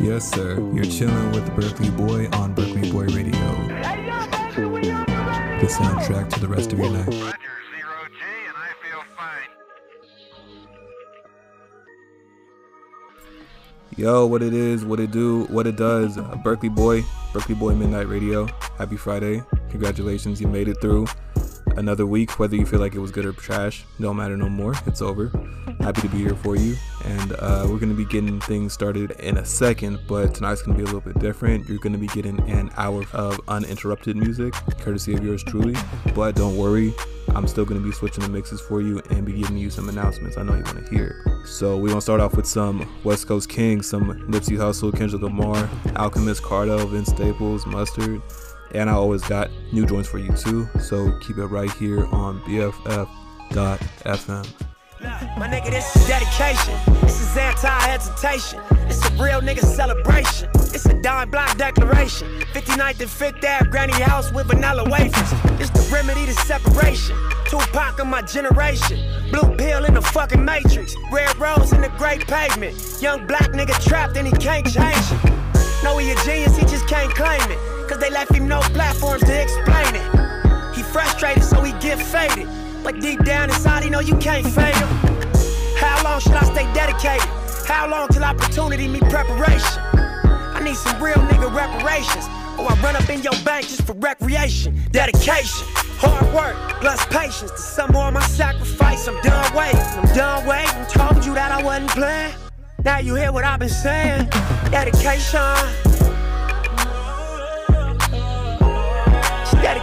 Yes, sir. You're chilling with Berkeley Boy on Berkeley Boy Radio. The soundtrack to the rest of your night. Yo, what it is, what it do, what it does. Berkeley Boy, Berkeley Boy Midnight Radio. Happy Friday. Congratulations, you made it through another week. Whether you feel like it was good or trash, don't matter no more. It's over. Happy to be here for you. And uh, we're going to be getting things started in a second, but tonight's going to be a little bit different. You're going to be getting an hour of uninterrupted music, courtesy of yours truly. But don't worry, I'm still going to be switching the mixes for you and be giving you some announcements I know you want to hear. So we're going to start off with some West Coast Kings, some Nipsey Hussle, Kendrick Lamar, Alchemist, Cardo, Vince Staples, Mustard. And I always got new joints for you too. So keep it right here on BFF.FM. My nigga, this is dedication. This is anti-hesitation. It's a real nigga celebration. It's a dime block declaration. 59th and 5th Ave, granny house with vanilla wafers. It's the remedy to separation. Tupac of my generation. Blue pill in the fucking matrix. Red rose in the great pavement. Young black nigga trapped and he can't change it. Know he a genius, he just can't claim it. Cause they left him no platforms to explain it. He frustrated, so he get faded. But deep down inside, he know you can't fade him. How long should I stay dedicated? How long till opportunity meet preparation? I need some real nigga reparations. Or I run up in your bank just for recreation. Dedication, hard work, plus patience. To some more of my sacrifice, I'm done waiting. I'm done waiting. Told you that I wasn't playing. Now you hear what I've been saying. Dedication.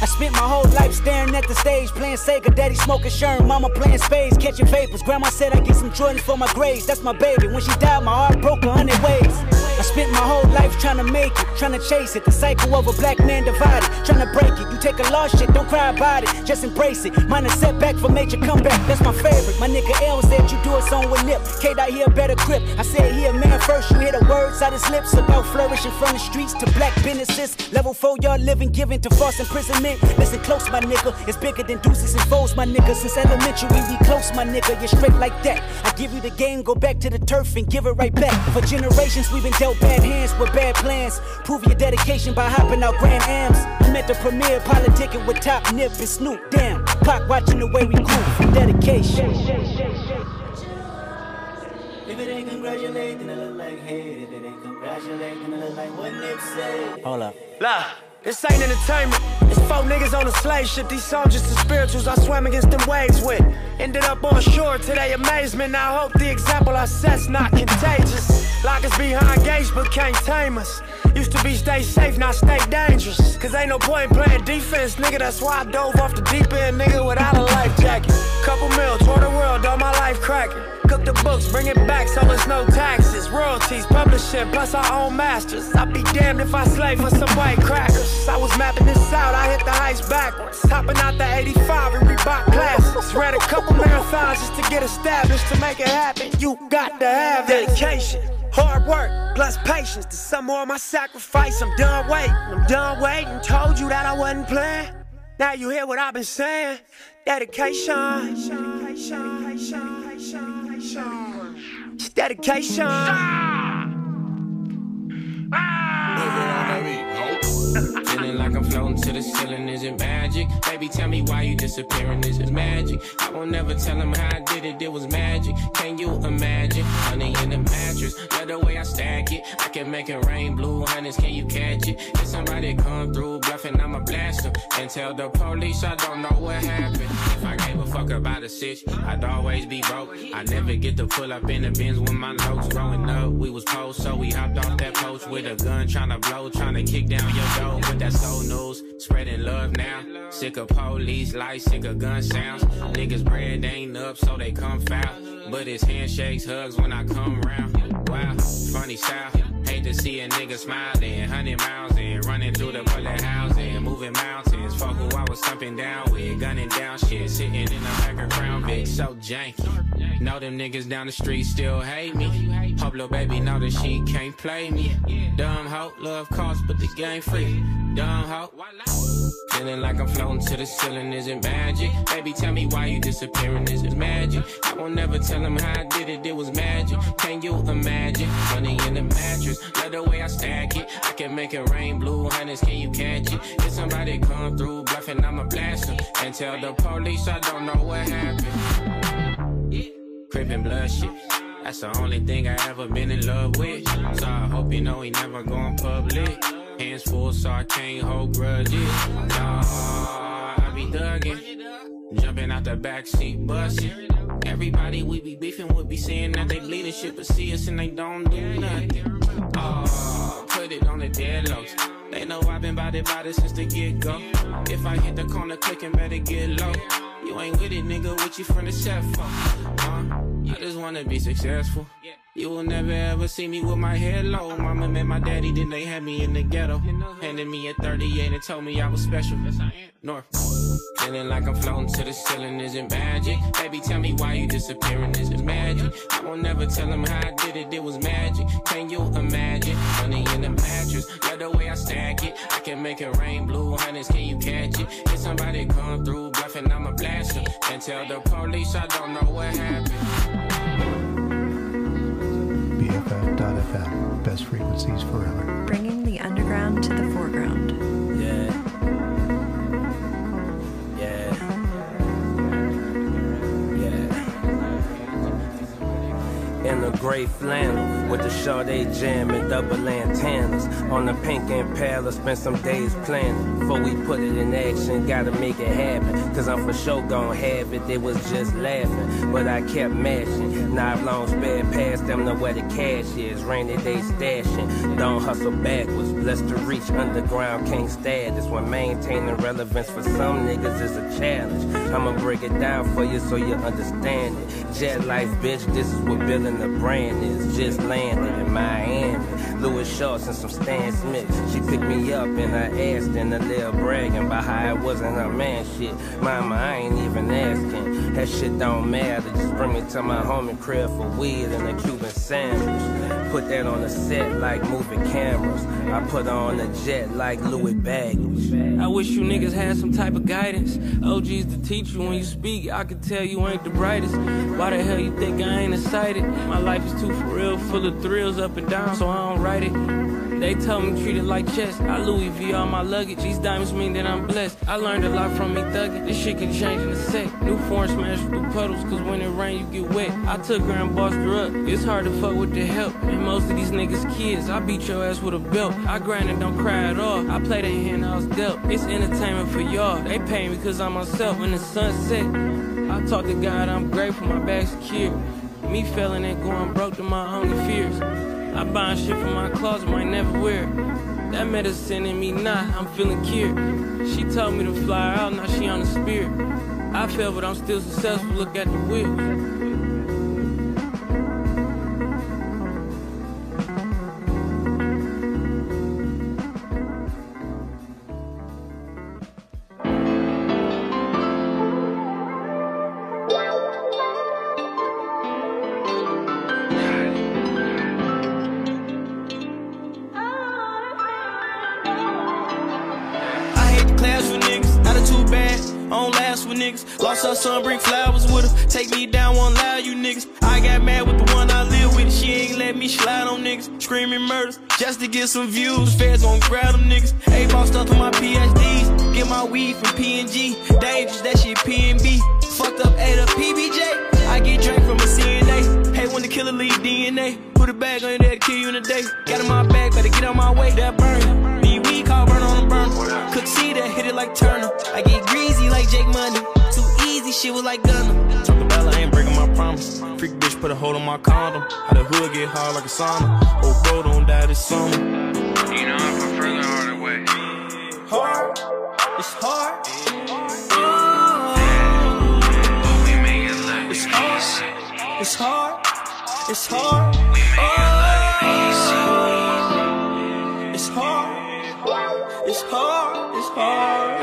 I spent my whole life staring at the stage, playing Sega, daddy smoking Sherm, mama playing spades, catching vapors. Grandma said I get some Jordans for my grades, that's my baby. When she died, my heart broke a hundred ways. I spent my whole life trying to make it, trying to chase it. The cycle of a black man divided, trying to break it. You take a lost shit, don't cry about it, just embrace it. Mine a setback for major comeback, that's my favorite. My nigga L said you do a song with Nip. K dot here better grip. I said here, man, first you hear the words out his lips about flourishing from the streets to black businesses. Level four, y'all living, giving to false imprisonment. Listen close, my nigga. It's bigger than deuces and foes, my nigga. Since elementary, we close, my nigga. You're straight like that. I give you the game, go back to the turf and give it right back. For generations, we've been dealt bad hands with bad plans. Prove your dedication by hopping out Grand Ams. I'm at the premiere, politicking with Top Nip and Snoop. Damn, Pac watching the way we groove dedication. If it ain't congratulate, then it look like hate. If it ain't congratulate, then it look like what Nip say. Hold up. Look, this ain't entertainment. It's four niggas on a slave ship. These songs just the spirituals I swam against them waves with. Ended up on shore to their amazement. I hope the example I set's not contagious. Lock us behind gates but can't tame us. Used to be stay safe, now stay dangerous. Cause ain't no point in playing defense, nigga. That's why I dove off the deep end, nigga, without a life jacket. Couple mil, tour the world, all my life cracking. Cook the books, bring it back so it's no taxes. Royalties, publishing, plus our own masters. I'd be damned if I slave for some white crackers. I was mapping this out, I hit the heights backwards. Hopping out the 85 and Reebok classics. Ran a couple marathons just to get established. To make it happen, you got to have dedication. Hard work, plus patience. To more of my sacrifice, I'm done waiting. I'm done waiting. Told you that I wasn't playing. Now you hear what I've been saying. Dedication. It's dedication. Ah! Feeling like I'm floating to the ceiling, is it magic? Baby, tell me why you disappearing, is it magic? I won't never tell him how I did it, it was magic. Can you imagine? Honey in the mattress, love the way I stack it. I can make it rain blue, honey's, can you catch it? If somebody come through bluffing, I'm a blaster. And tell the police I don't know what happened. If I gave a fuck about a sitch, I'd always be broke. I never get to pull up in the bins with my notes. Growing up, we was post, so we hopped off that post with a gun, trying to blow, trying to kick down your door. But that's news, spreading love now. Sick of police lights, sick of gun sounds. Niggas bread ain't up, so they come foul. But it's handshakes, hugs when I come round. Wow, funny style. Hate to see a nigga smiling, hundred miles in, running through the bullet housing, moving mountains. Fuck who I was jumping down with, gunning down shit, sitting in the back of Crown Vic, so janky. Know them niggas down the street still hate me. Hope little baby know that she can't play me. Dumb hoe, love cost, but the game free. Dumb hoe. Feeling like I'm floating to the ceiling, is it magic? Baby, tell me why you disappearing, is it magic? I won't never tell them how I did it, it was magic. Can you imagine? Money in the mattress, love the way I stack it. I can make it rain blue, honey's, can you catch it? If somebody come through bluffing, I'ma blast them. And tell the police I don't know what happened. Crippin' blood shit. That's the only thing I ever been in love with. So I hope you know he never going public. Hands full, so I can't hold grudges. Nah, I be thuggin'. Jumping out the backseat, bustin'. Everybody we be beefing would be saying that they bleeding shit, but see us and they don't do nothing. Put it on the deadlocks. They know I've been body body since the get go. If I hit the corner clicking, better get low. You ain't with it, nigga. What you from the set for? I just wanna be successful. You will never ever see me with my head low. Mama met my daddy, then they had me in the ghetto. Handed me a 38 and told me I was special. North. Feeling like I'm floating to the ceiling, is it magic? Baby, tell me why you disappearing, is it magic? I won't never tell them how I did it, it was magic. Can you imagine? Money in the mattress, love the way I stack it. I can make it rain blue, honey's, can you catch it? If somebody come through bluffing, I'ma blast them. And tell the police I don't know what happened. BFF.FM, best frequencies forever. Bringing the underground to the foreground. Yeah. In a gray flannel with the Sade jam and double antennas. On the pink Impala, spent some days planning. Before we put it in action, gotta make it happen. Cause I'm for sure gon' have it. They was just laughing, but I kept mashing. Knife long sped past them to where the cash is. Rainy day stashing. Don't hustle backwards. Blessed to reach underground king status. When maintaining relevance for some niggas is a challenge. I'ma break it down for you so you understand it. Jet life, bitch, this is what building the brand is. Just landed in Miami. Louis Shorts and some Stan Smith. She picked me up and I asked and a little bragging about how it wasn't her man shit. Mama, I ain't even asking. That shit don't matter. Just bring me to my homie crib for weed and a Sandwich. Put that on a set like moving cameras. I put on a jet like Louis Baggage. I wish you niggas had some type of guidance. OG's to teach you when you speak. I can tell you ain't the brightest. Why the hell you think I ain't excited? My life is too for real, full of thrills up and down, so I don't write it. They tell me treat it like chess. I Louis V all my luggage. These diamonds mean that I'm blessed. I learned a lot from me thugging. This shit can change in a sec. New form smash through puddles, cause when it rain you get wet. I took her and bossed her up. It's hard to fuck with the help. And most of these niggas kids. I beat your ass with a belt. I grind and don't cry at all. I play the hand I was dealt. It's entertainment for y'all. They pay me cause I'm myself. When the sun set, I talk to God, I'm grateful, my bag secure. Me failing and going broke to my only fears. I buying shit from my closet, might never wear it. That medicine in me not, I'm feeling cured. She told me to fly out, now she on the spirit. I fail, but I'm still successful, look at the wheels. Son, bring flowers with her. Take me down, won't allow you niggas. I got mad with the one I live with, she ain't let me slide on niggas. Screaming murders, just to get some views. Feds gon' grab them niggas. A ball stuff on my PhDs. Get my weed from PNG. Dangerous, that shit PNB. Fucked up, ate up PBJ. I get drink from a CNA. Hate when the killer leave DNA. Put a bag on head, kill you in a day. Got in my bag, better get on my way. That burn. Need weed, call burn on the burn. Cook see that, hit it like Turner. I get greasy like Jake Money. Too easy, shit was like Gunna. Talk about I ain't breaking my promise. Freak bitch put a hold on my condom. How the hood get hard like a sauna. Oh, bro, don't die this summer. You know I prefer the harder way. Hard, it's hard. But we make it look It's easy. hard, it's hard, it's hard. We make it look It's hard, it's hard, it's hard.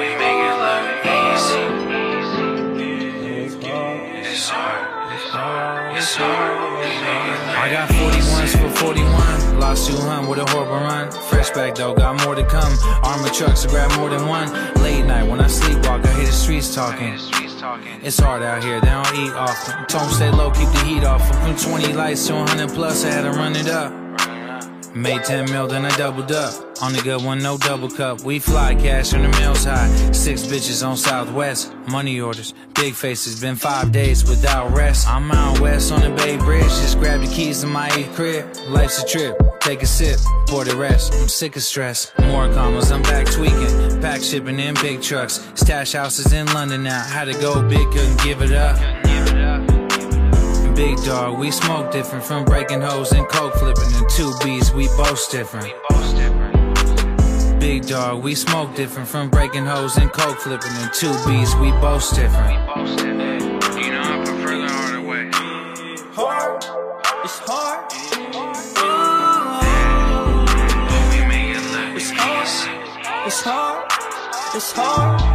I got 41s for 41. Lost 200 with a horrible run. Fresh back though, got more to come. Armored trucks to grab more than one. Late night when I sleepwalk, I hear the streets talking. It's hard out here, they don't eat often. Told 'em stay low, keep the heat off. From 20 lights to 100 plus, I had to run it up. Made 10 mil, then I doubled up. On the good one, no double cup. We fly cash when the mills high. Six bitches on Southwest. Money orders, big faces. Been five days without rest. I'm out west on the Bay Bridge. Just grab the keys to my eighth crib. Life's a trip. Take a sip, pour the rest. I'm sick of stress. More commas, I'm back tweaking. Pack shipping in big trucks. Stash houses in London now. Had to go big, couldn't give it up. Big dog, we smoke different from breaking hoes and coke flipping. And two beats, we both different. Big dog, we smoke different from breaking hoes and coke flipping. And two beats, we both different. You know I prefer the harder way. Hard. It's hard. But we make it look It's hard. It's hard. It's hard.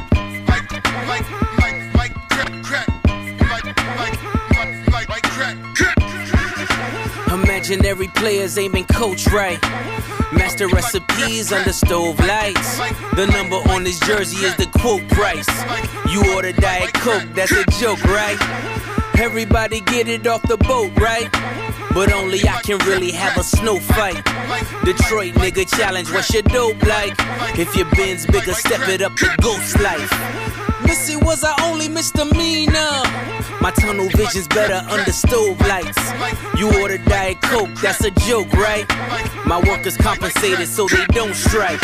Imaginary players aiming coach right. Master recipes under stove lights. The number on his jersey is the quote price. You order Diet Coke, that's a joke, right? Everybody get it off the boat, right? But only I can really have a snow fight. Detroit nigga challenge, what's your dope like? If your bin's bigger, step it up to ghost life. Missy was our only misdemeanor. My tunnel vision's better under stove lights. You order Diet Coke, that's a joke, right? My workers compensated so they don't strike.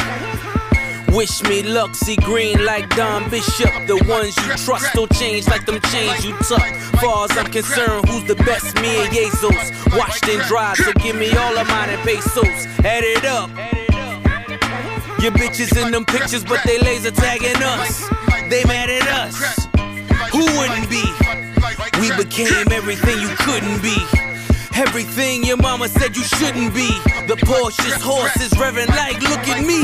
Wish me luck, see green like Don Bishop. The ones you trust don't change like them chains you tuck. Far as I'm concerned, who's the best? Me and Jesus. Washed and dried, so give me all of mine and pesos. Add it up. Your bitches in them pictures, but they laser tagging us. They mad at us. Who wouldn't be? We became everything you couldn't be. Everything your mama said you shouldn't be. The Porsche's horse is revving like, look at me.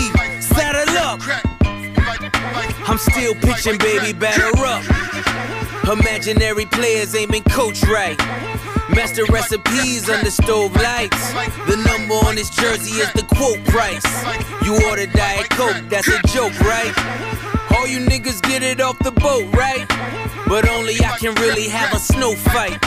Still pitching, baby, batter up. Imaginary players aiming coach right. Master recipes under stove lights. The number on his jersey is the quote price. You order Diet Coke, that's a joke, right? All you niggas get it off the boat, right? But only I can really have a snow fight.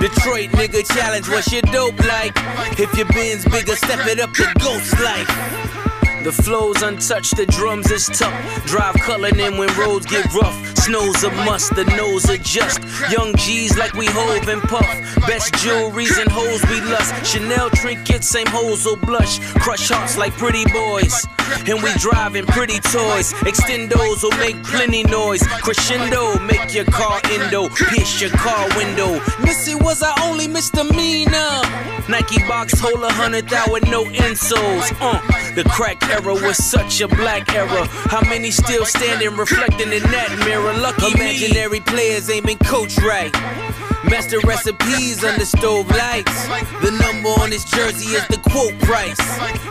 Detroit nigga challenge, what's your dope like? If your bin's bigger, step it up to ghost life. The flow's untouched, the drums is tough. Drive coloring in when roads get rough. Snow's a must, the nose adjust. Young G's like we hove and puff. Best jewelries and hoes we lust. Chanel trinkets, same hoes will blush. Crush hearts like pretty boys. And we driving pretty toys. Extendos will make plenty noise. Crescendo, make your car endo. Pierce your car window. Missy was our only misdemeanor. Nike box hold a hundred thou with no insoles. Uh, the crack era was such a black era. How many still standing, reflecting in that mirror? Lucky Imaginary players aiming coach right. Master recipes under stove lights. The number on his jersey is the quote price.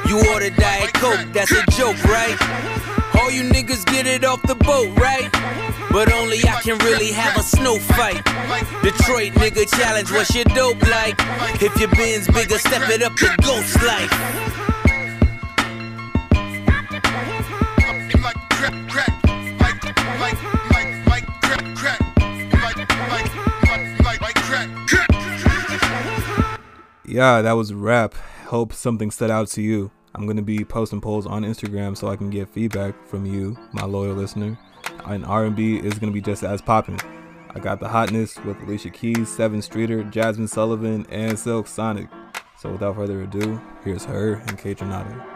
You order Diet Coke, that's a joke, right? All you niggas get it off the boat, right? But only I can really have a snow fight. Detroit nigga challenge, what's your dope like? If your bin's bigger, step it up to ghost life. yeah, that was a wrap. Hope something stood out to you. I'm going to be posting polls on Instagram so I can get feedback from you, my loyal listener. And R&B is going to be just as popping. I got the hotness with Alicia Keys, Sevyn Streeter, Jazmine Sullivan, and Silk Sonic. So without further ado, here's H.E.R. and Kaytranada.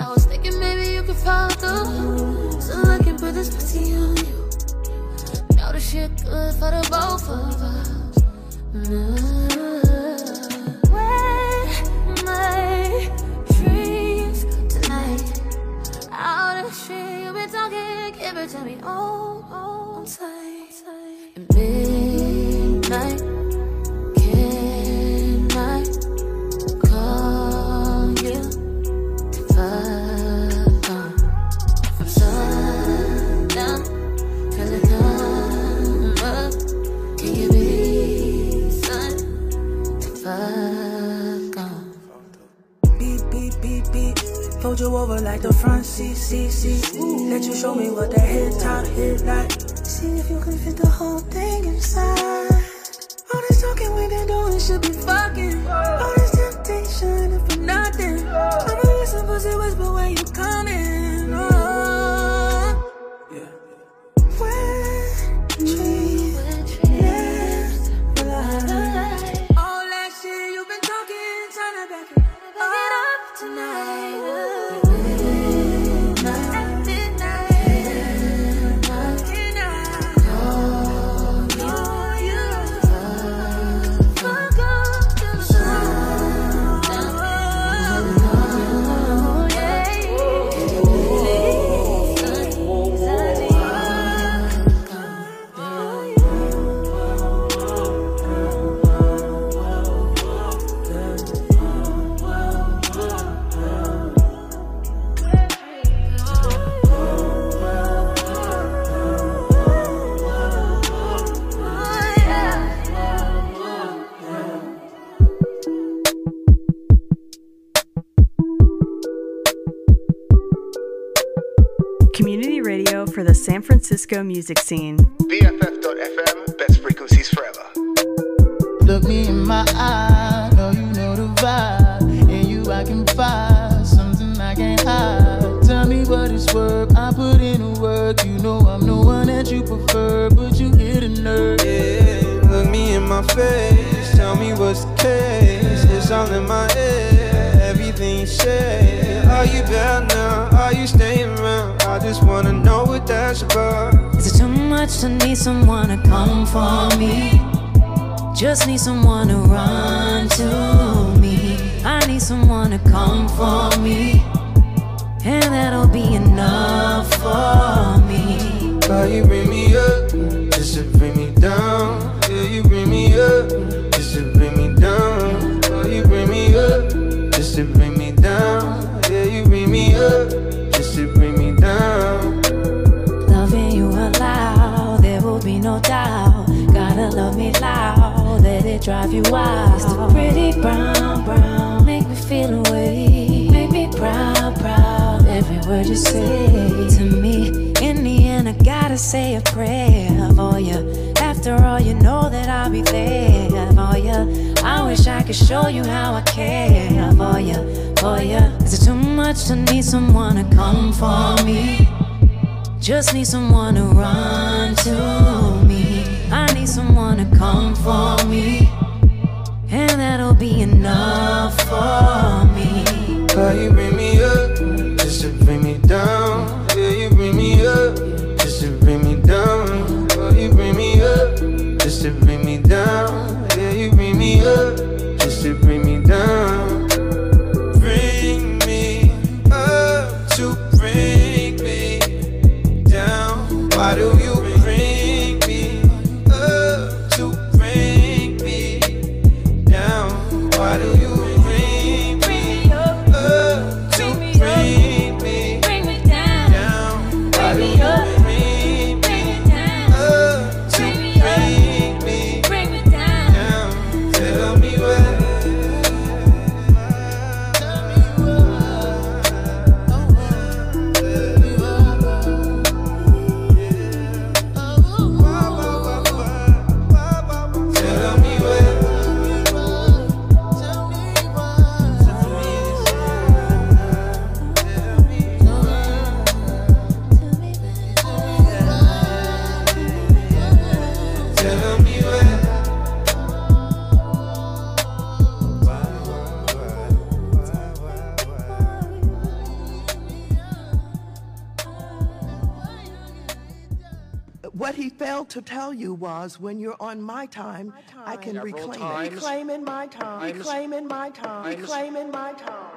I was thinking maybe you could follow through. So I can put this pussy on you. Know this shit good for the both of us. Nah. When my dreams tonight? All the shit you talking Give it to me. All, all time. You over like the front seat, seat, seat. Let you show me what that head top hit like. See if you can fit the whole thing inside. All this talking we been doing should be fucking. All this temptation for nothing. I'm a listen, pussy whisper where you coming. For the San Francisco music scene. BFF.FM, best frequencies forever. Look me in my eye, know you know the vibe. In you I can find something I can't hide. Tell me what it's worth, I put in the work. You know I'm the one that you prefer, but you hit a nerve. Yeah, look me in my face, tell me what's the case. It's all in my head, everything you say. Are you back now? Are you staying around? I just wanna about. Is it too much to need someone to come for me? Just need someone to run to me. I need someone to come for me. And that'll be enough for me. Why you bring me up, just to bring me down? Drive you wild. It's the pretty brown, brown, make me feel away. Make me proud, proud, every word you say to me. In the end, I gotta say a prayer for you. After all, you know that I'll be there for you. I wish I could show you how I care for you, for you. Is it too much to need someone to come for me? Just need someone to run to me. I need someone to come for me. That'll time, I can reclaim it. times. Reclaiming my time. Times. Reclaiming my time. Times. Reclaiming my time.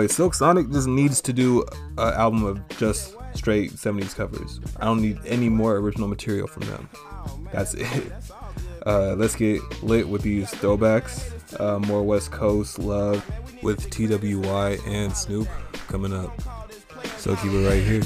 Boy Silk Sonic just needs to do an album of just straight 70s covers. I don't need any more original material from them. That's it. Uh, let's get lit with these throwbacks. Uh, more West Coast love with TWY and Snoop coming up. So keep it right here.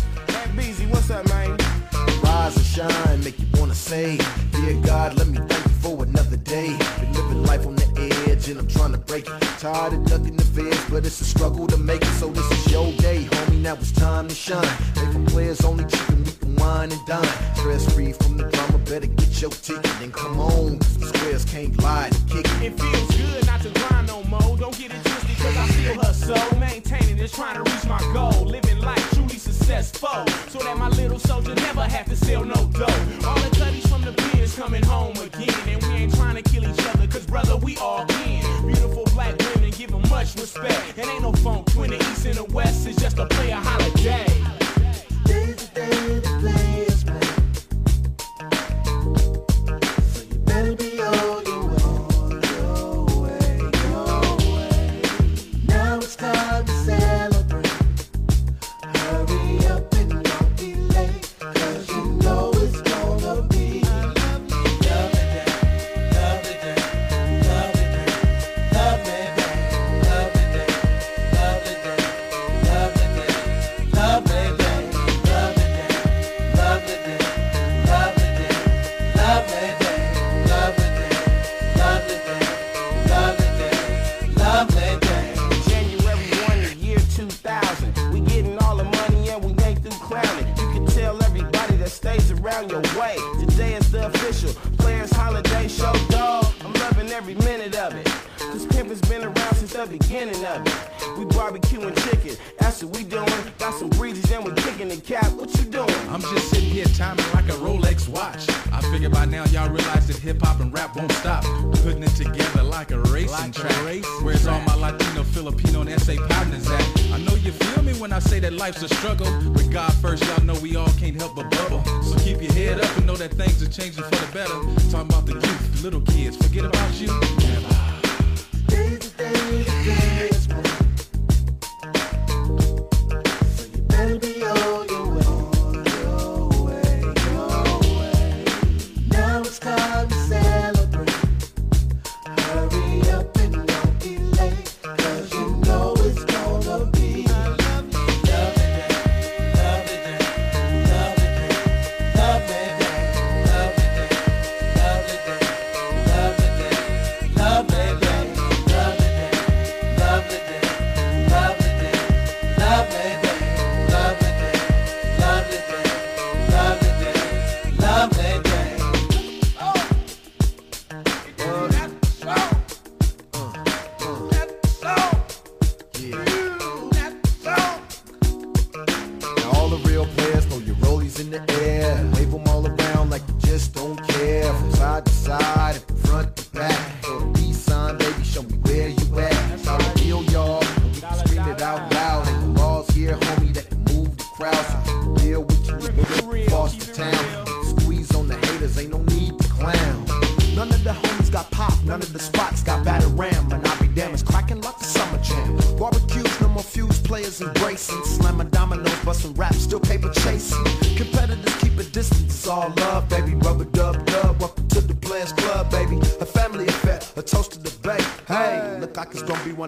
Rise and shine, make you wanna say, Dear God, let me thank you for another day. Been living life on the edge and I'm trying to break it. Tired of ducking the feds, but it's a struggle to make it. So this is your day, homie. Now it's time to shine. They for players only chicken, we can wine and dine. Stress free from the drama, better get your ticket and come on. 'cause squares can't lie to kick it. It feels good not to grind no more. Don't get it twisted, cause I feel her hustle. Maintaining just trying to reach my goal. Living life truly successful. So that my little soldier never have to sell no dough. All coming home again. And we ain't trying to kill each other, cause brother, we all kin. Beautiful black women, give them much respect. And ain't no funk twin the east and the west. It's just a player holiday. Better be on your way, your way. Now it's time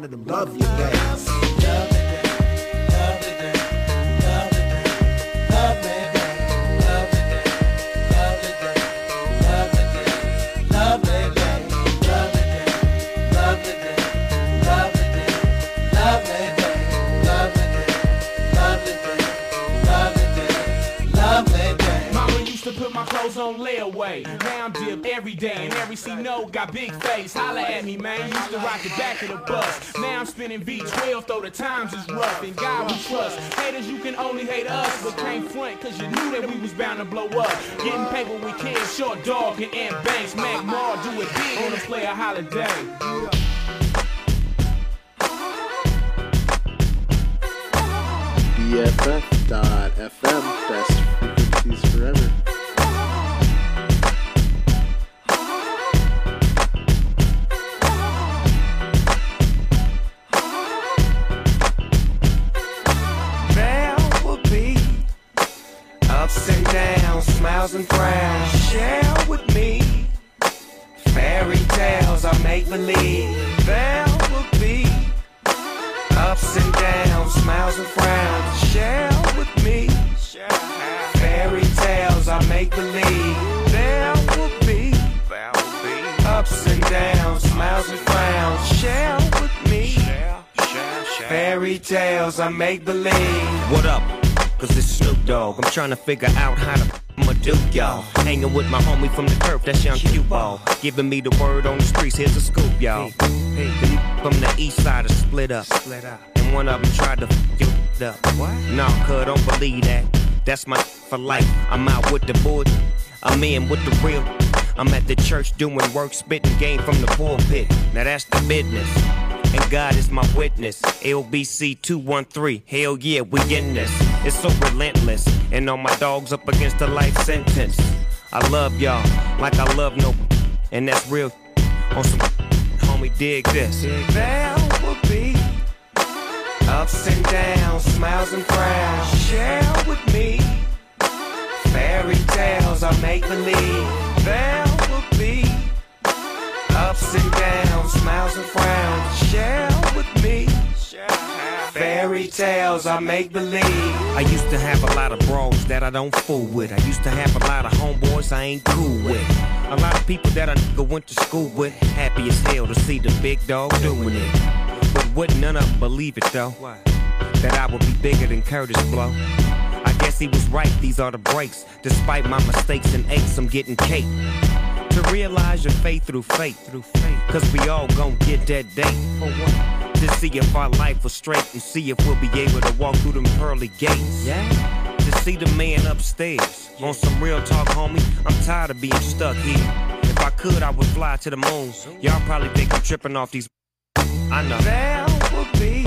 of them lovely days. My clothes on layaway. Now I'm dip every day, and every C note got big face. Holla at me, man. Used to rock the back of the bus. I'm spinning V12, though the times is rough. And God we trust. Haters, you can only hate us, but can't front, cause you knew that we was bound to blow up. Getting paper kids, short dog and Ant Banks. Mac Mall do it big on the player holiday. BFF.FM, tales I make believe. There will be ups and downs, smiles and frowns. Share with me fairy tales I make believe. What up? Cause it's Snoop Dogg. I'm trying to figure out how to I'ma do y'all. Hanging with my homie from the turf, that's young Q-Ball. Giving me the word on the streets, here's a scoop, y'all. The n- from the east side are split up. Split up. And one of them tried to f you up. Nah, cuz don't believe that. That's my for life. I'm out with the boy. I'm in with the real. I'm at the church doing work, spitting game from the pulpit. Now that's the business. And God is my witness. LBC 213. Hell yeah, we in this. It's so relentless. And all my dogs up against a life sentence. I love y'all like I love no. And that's real. On some homie, dig this. There will be ups and downs, smiles and frowns. Share with me fairy tales I make believe. There will be ups and downs, smiles and frowns. Share with me fairy tales I make believe. I used to have a lot of bros that I don't fool with. I used to have a lot of homeboys I ain't cool with. A lot of people that I nigga went to school with. Happy as hell to see the big dog doing it. Wouldn't none of them believe it though? That I would be bigger than Kurtis Blow. I guess he was right, these are the breaks. Despite my mistakes and aches, I'm getting cake. To realize your faith through faith. Through faith. Cause we all gon' get that date. For what? To see if our life was straight and see if we'll be able to walk through them pearly gates. Yeah. To see the man upstairs. On some real talk, homie, I'm tired of being stuck here. If I could, I would fly to the moon. Y'all probably think I'm tripping off these. I know. There will be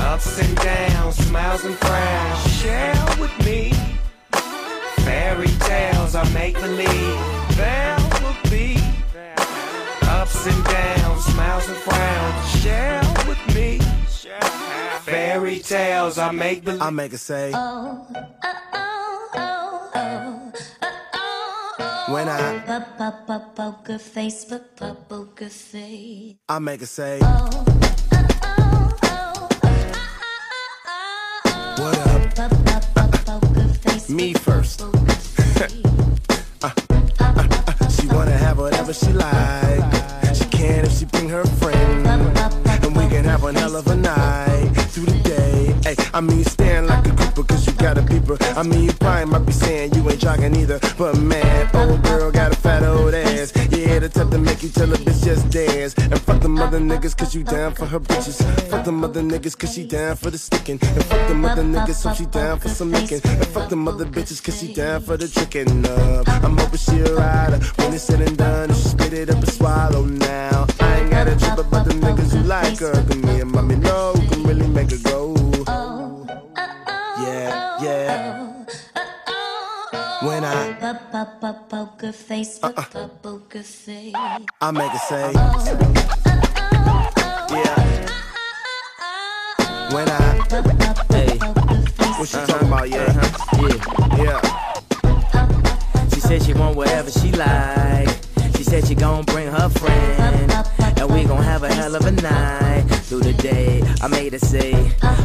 ups and downs, smiles and frowns. Share with me fairy tales I make believe. There will be ups and downs, smiles and frowns. Share with me fairy tales I make believe. I make it say. Oh, uh, uh, When I, Poker face, poker face. I make it say. What up? Me first. Uh, uh, uh, she wanna have whatever she like. She can if she bring her friend. And we can have one hell of a night through the day. Hey, I mean, stand like a grouper cause you got a peeper. I mean, you probably might be saying you ain't jogging either. But man, old girl got a fat old ass. Yeah, the type to make you tell a bitch just dance. And fuck them other niggas cause you down for her bitches. Fuck them other niggas cause she down for the sticking. And fuck them other niggas so she down for some licking. And fuck them other bitches cause she down for the tricking up. I'm hoping she a rider when it's said and done. She spit it up and swallow now. I ain't got a trip about them niggas who like her. Cause me and mommy know can really make her go. Yeah. When I, Poker face, poker face. I make it say. Yeah. When I, hey, what you talking about? Yeah, uh-huh. Yeah. yeah. She said she want whatever she like. She said she gon' bring her friend. And we gon' have a hell of a night through the day. I made her say,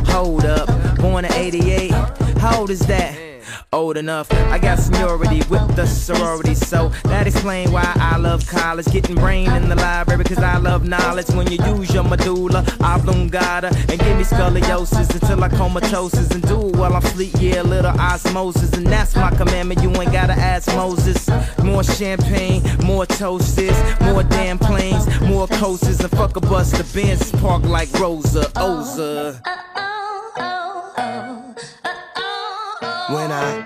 Hold up, born in 88. How old is that? Old enough, I got seniority with the sorority, so that explains why I love college. Getting brain in the library, cause I love knowledge. When you use your medulla oblongata and give me scoliosis until I comatosis and do it while I'm sleep, yeah, little osmosis. And that's my commandment, you ain't gotta ask Moses. More champagne, more toasters, more damn planes, more coasters, and fuck a bus. The Benz park like Rosa Oza. When I,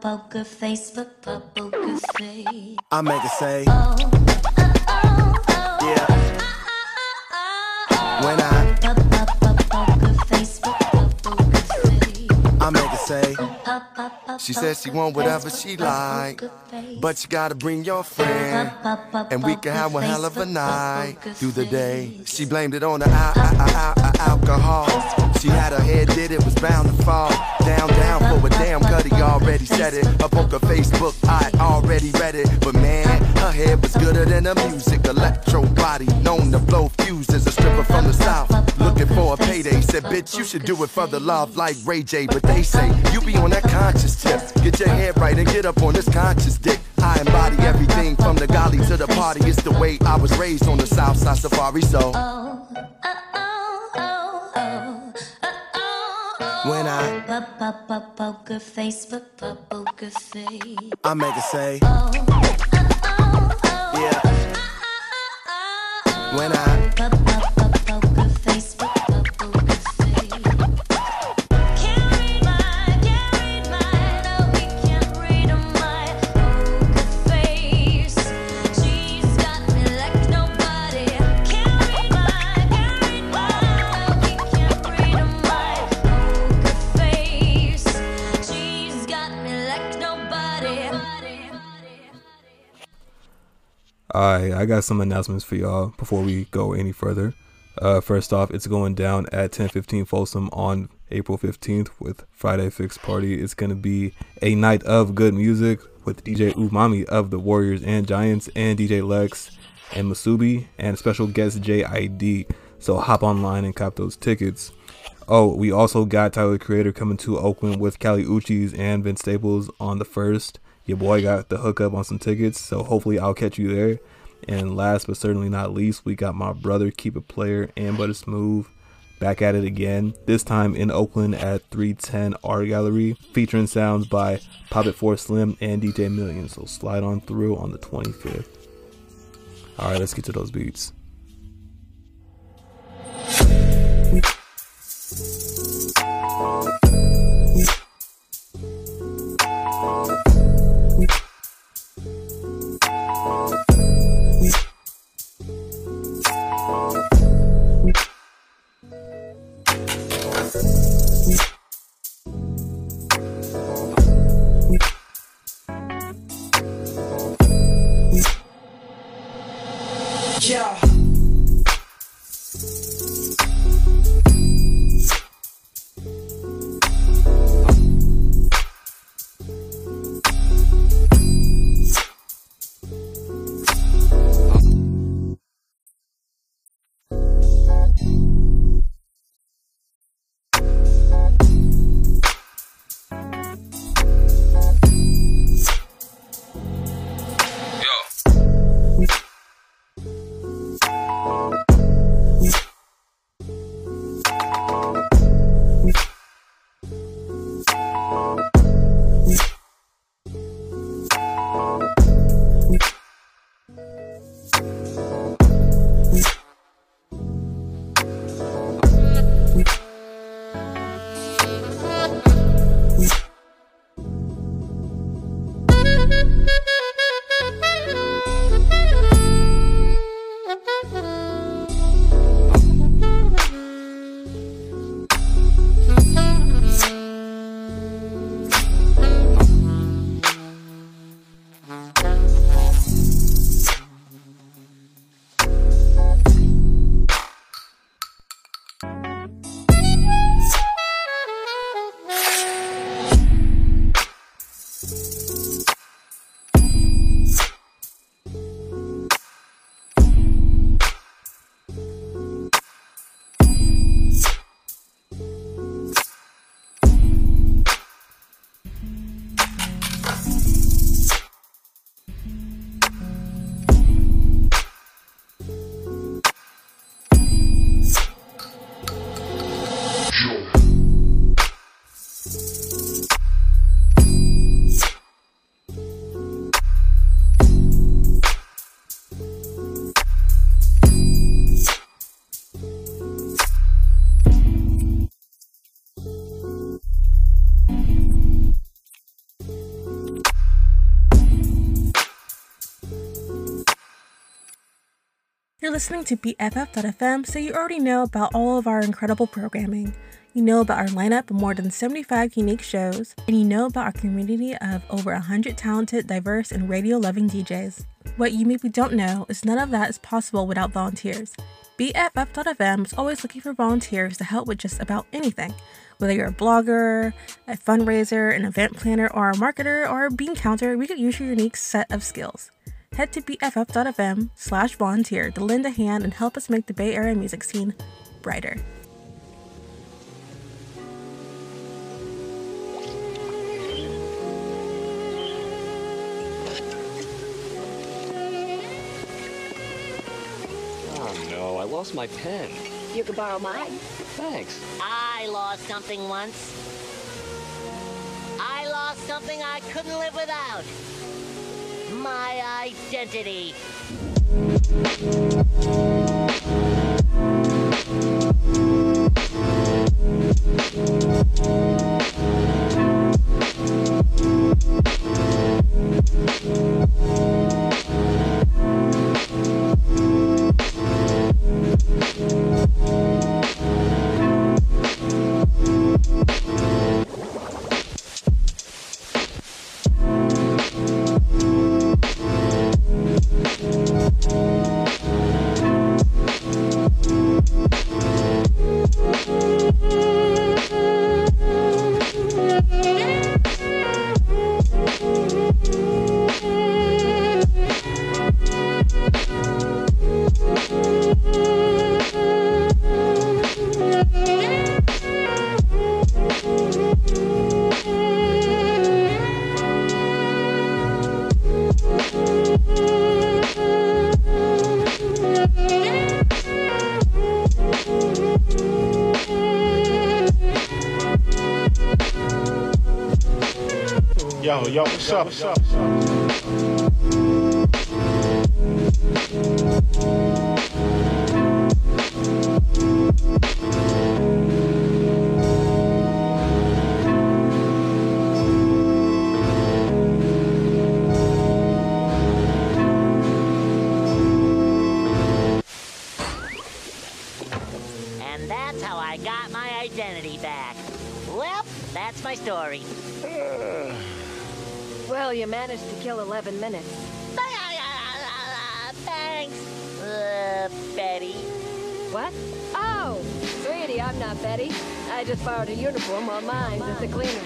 Poker face, poker face. I make it say. Yeah. When I, poker face, poker face. I make it say. She said she want whatever she like, but you gotta bring your friend, and we can have one hell of a night through the day. She blamed it on the al- al- al- al- alcohol. She had her head did it was bound to fall down down for a damn cutty already said it. Up on her Facebook, I'd already read it. But man, her head was gooder than the music. Electro body, known to blow fuses. As a stripper from the south, looking for a payday. Said, bitch, you should do it for the love like Ray J. But they say, you be on that conscious tip. Get your head right and get up on this conscious dick. I embody everything from the golly to the party. It's the way I was raised on the south side safari. So when I Poker face, poker face. I make her say, yeah. When I I got some announcements for y'all before we go any further. Uh, first off, it's going down at 1015 Folsom on April 15th with Friday Fix Party. It's to be a night of good music with DJ Umami of the Warriors and Giants and DJ Lex and Masubi and special guest JID. So hop online and cop those tickets. Oh, we also got Tyler Creator coming to Oakland with Kali Uchis and Vince Staples on the first. Your boy got the hookup on some tickets, so hopefully I'll catch you there. And last but certainly not least, we got my brother Keep It Player and Butter Smooth back at it again. This time in Oakland at 310 Art Gallery, featuring sounds by Pop It For Slim and DJ Million. So slide on through on the 25th. All right, let's get to those beats. Listening to BFF.fm, so you already know about all of our incredible programming. You know about our lineup of more than 75 unique shows, and you know about our community of over 100 talented, diverse, and radio loving DJs. What you maybe don't know is none of that is possible without volunteers. BFF.fm is always looking for volunteers to help with just about anything. Whether you're a blogger, a fundraiser, an event planner, or a marketer, or a bean counter, we could use your unique set of skills. Head to bff.fm slash volunteer to lend a hand and help us make the Bay Area music scene brighter. Oh no, I lost my pen. You could borrow mine. Thanks. I lost something once. I lost something I couldn't live without. My identity. Yo, yo, what's up? What's up? Mine's at the cleaners.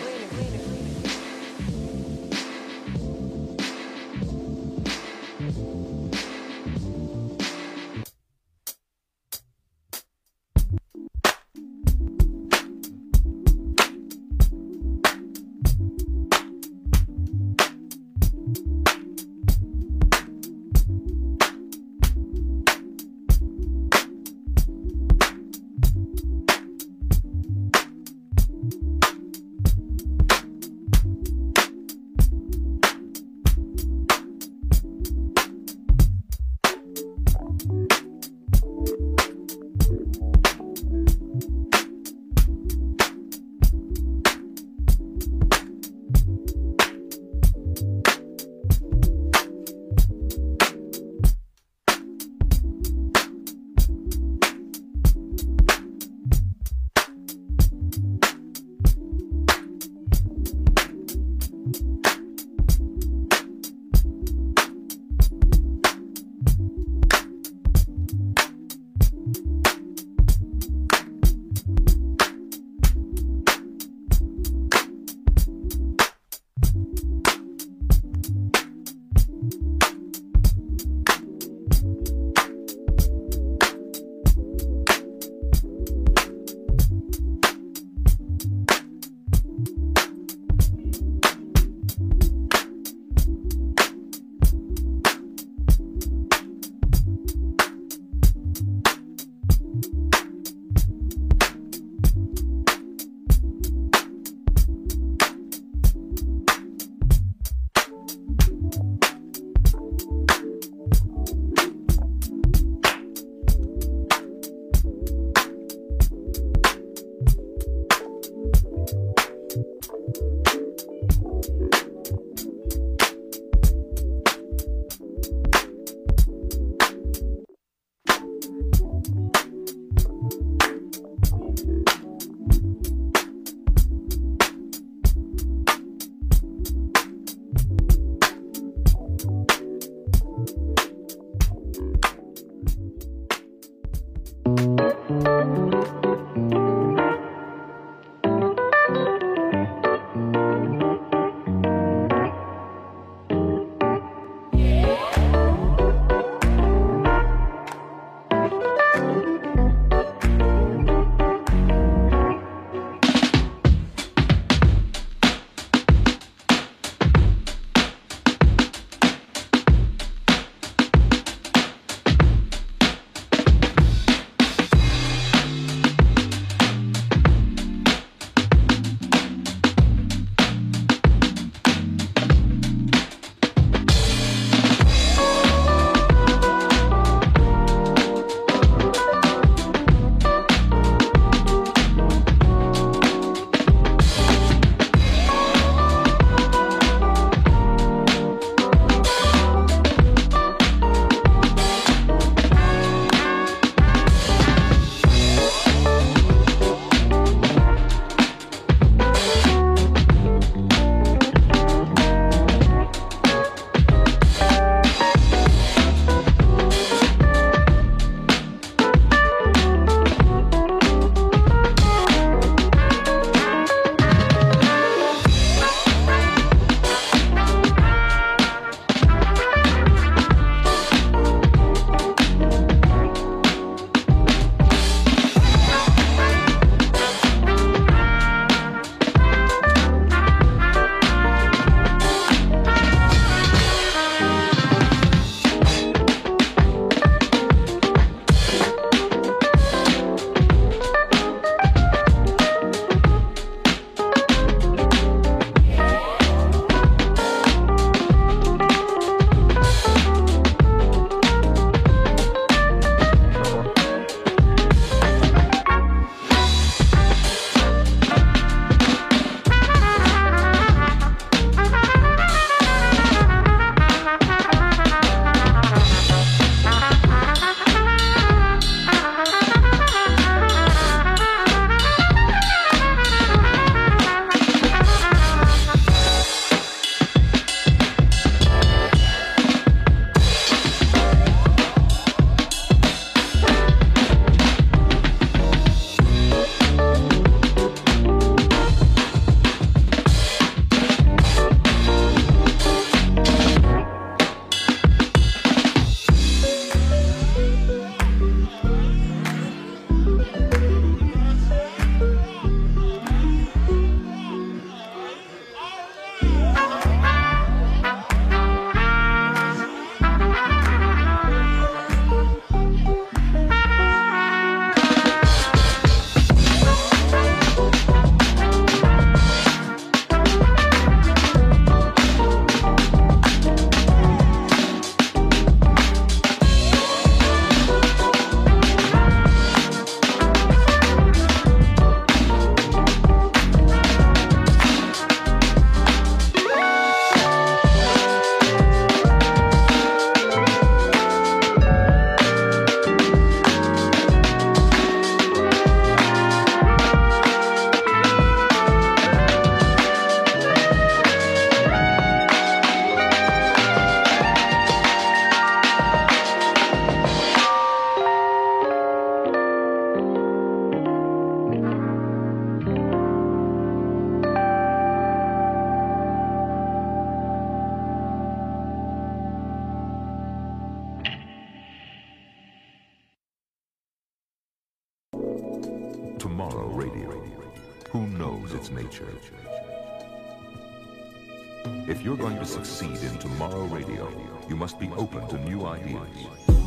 Going to succeed in tomorrow radio, you must be open to new ideas.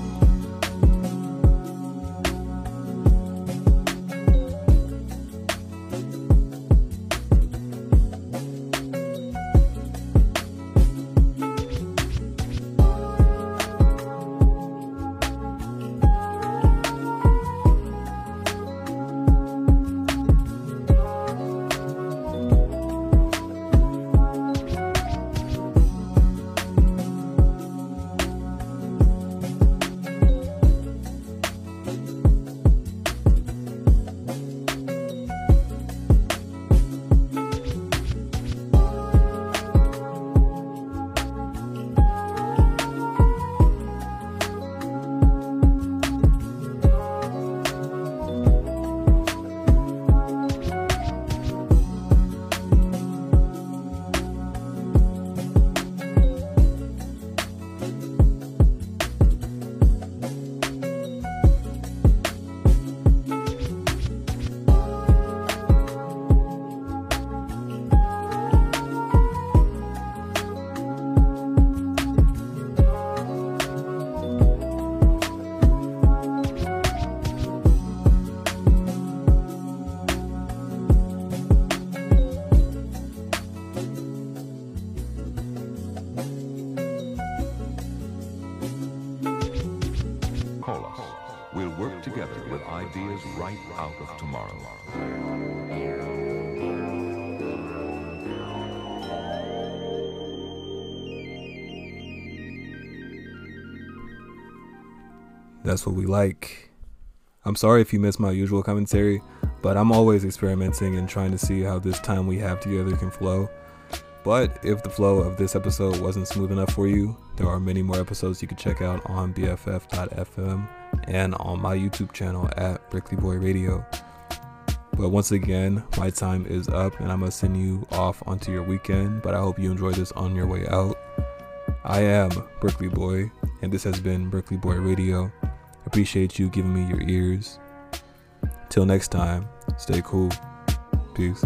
That's what we like. I'm sorry if you missed my usual commentary, but I'm always experimenting and trying to see how this time we have together can flow. But if the flow of this episode wasn't smooth enough for you, there are many more episodes you can check out on BFF.fm and on my YouTube channel at Berkeley Boy Radio. But once again, my time is up and I'm gonna send you off onto your weekend. But I hope you enjoy this on your way out. I am Berkeley Boy, and this has been Berkeley Boy Radio. Appreciate you giving me your ears. Till next time, stay cool. Peace.